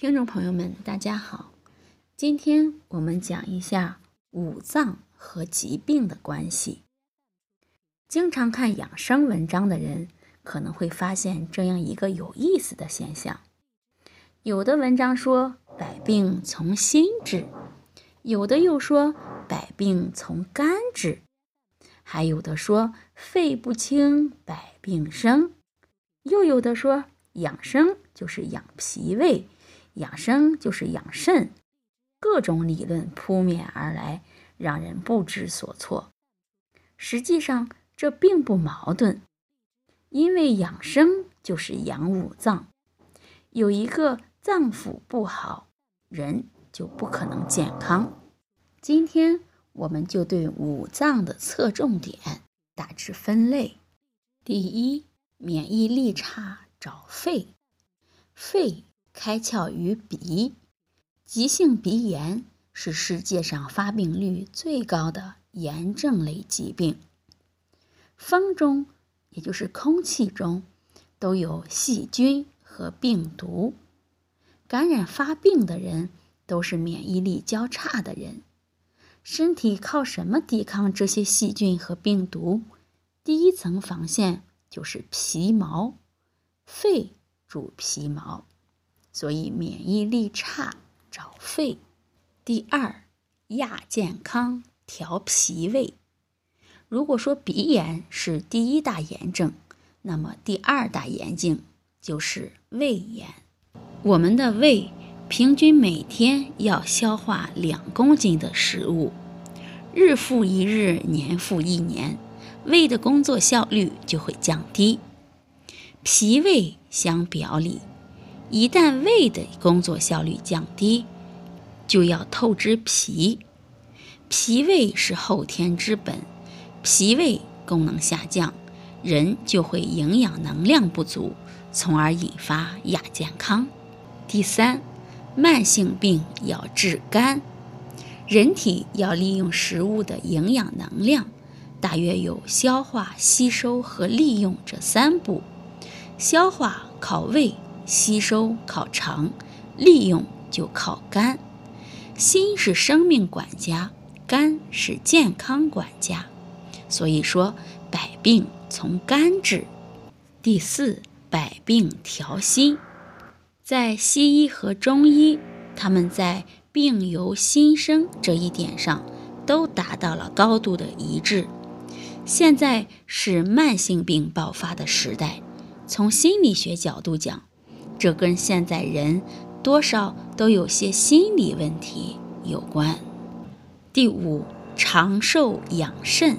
听众朋友们，大家好，今天我们讲一下五脏和疾病的关系。经常看养生文章的人可能会发现这样一个有意思的现象：有的文章说百病从心治，有的又说百病从肝治，还有的说肺不清百病生，又有的说养生就是养脾胃。养生就是养肾，各种理论扑面而来，让人不知所措。实际上，这并不矛盾，因为养生就是养五脏，有一个脏腑不好，人就不可能健康。今天我们就对五脏的侧重点大致分类：第一，免疫力差找肺，肺。开窍于鼻，急性鼻炎是世界上发病率最高的炎症类疾病。风中，也就是空气中，都有细菌和病毒。感染发病的人都是免疫力较差的人。身体靠什么抵抗这些细菌和病毒？第一层防线就是皮毛，肺主皮毛。所以免疫力差找肺。第二，亚健康调脾胃。如果说鼻炎是第一大炎症，那么第二大炎症就是胃炎。我们的胃平均每天要消化两公斤的食物，日复一日，年复一年，胃的工作效率就会降低。脾胃相表里。一旦胃的工作效率降低，就要透支脾。脾胃是后天之本，脾胃功能下降，人就会营养能量不足，从而引发亚健康。第三，慢性病要治肝。人体要利用食物的营养能量，大约有消化、吸收和利用这三步。消化靠胃。吸收靠肠，利用就靠肝。心是生命管家，肝是健康管家。所以说，百病从肝治。第四，百病调心。在西医和中医，他们在病由心生这一点上都达到了高度的一致。现在是慢性病爆发的时代，从心理学角度讲。这跟现在人多少都有些心理问题有关。第五，长寿养肾。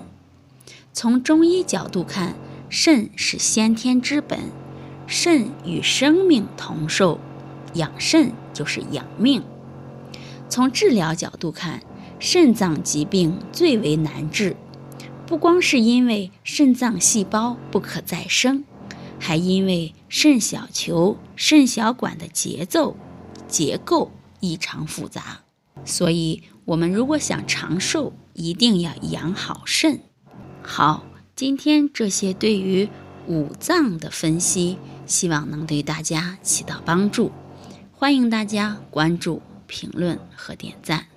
从中医角度看，肾是先天之本，肾与生命同寿，养肾就是养命。从治疗角度看，肾脏疾病最为难治，不光是因为肾脏细胞不可再生。还因为肾小球、肾小管的节奏、结构异常复杂，所以我们如果想长寿，一定要养好肾。好，今天这些对于五脏的分析，希望能对大家起到帮助。欢迎大家关注、评论和点赞。